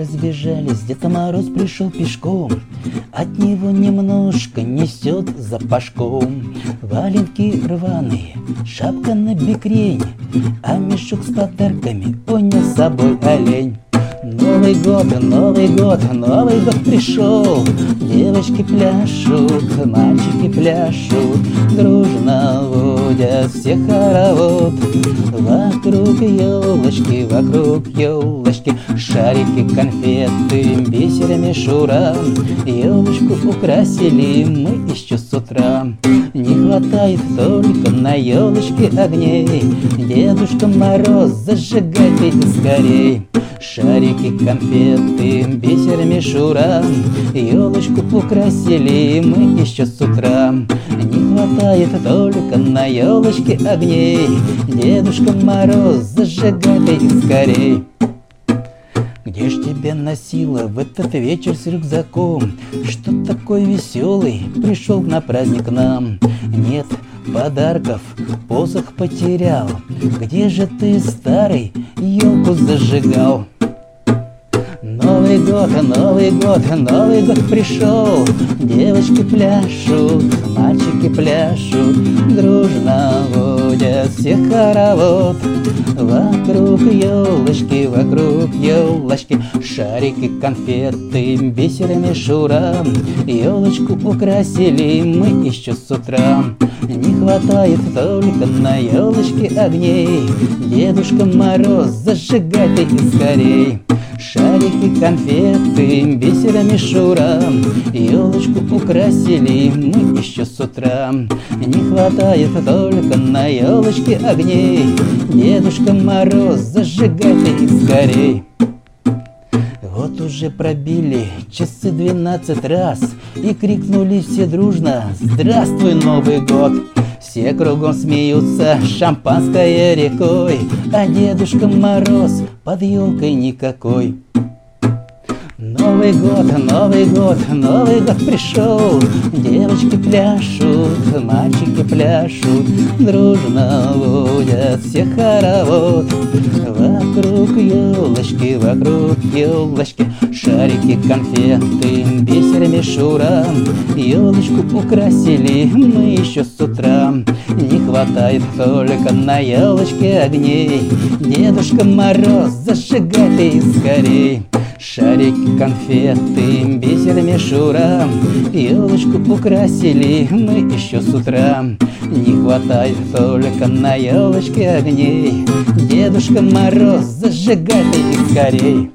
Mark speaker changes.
Speaker 1: разбежались, Дед Мороз пришел пешком, От него немножко несет запашком. Валенки рваные, шапка на бекрень, А мешок с подарками понес с собой олень. Новый год, Новый год, Новый год пришел, Девочки пляшут, мальчики пляшут, Дружно все хоровод. Вокруг елочки, вокруг елочки, Шарики, конфеты, бисерами шура, Елочку украсили мы еще с утра. Не хватает только на елочке огней, Дедушка Мороз, зажигайте скорей. Шарики, конфеты, бисер, мишура Елочку украсили мы еще с утра хватает только на елочке огней Дедушка Мороз, зажигай их скорей где ж тебя носила в этот вечер с рюкзаком? Что такой веселый пришел на праздник нам? Нет подарков, посох потерял. Где же ты, старый, елку зажигал? Новый год, Новый год, Новый год пришел, Девочки пляшут, мальчики пляшут, Дружно водят всех хоровод. Вокруг елочки, вокруг елочки, Шарики, конфеты, бисерами шура, Елочку украсили мы еще с утра. Не хватает только на елочке огней, Дедушка Мороз, зажигай ты скорей. Шарики, конфеты, бисерами шура Елочку украсили мы еще с утра. Не хватает только на елочке огней. Дедушка Мороз, зажигай ты их скорей. Вот уже пробили часы двенадцать раз И крикнули все дружно «Здравствуй, Новый год!» Все кругом смеются, шампанское рекой, А Дедушка Мороз под елкой никакой. Новый год, Новый год, Новый год пришел, Девочки пляшут, мальчики пляшут, Дружно водят все хоровод. Вокруг елочки, вокруг елочки, Шарики, конфеты, мишура, Елочку украсили мы еще с утра. Не хватает только на елочке огней, Дедушка Мороз, зажигай ты скорей. Шарики, конфеты, бисер, мишура Елочку украсили мы еще с утра. Не хватает только на елочке огней. Дедушка Мороз, зажигай их скорей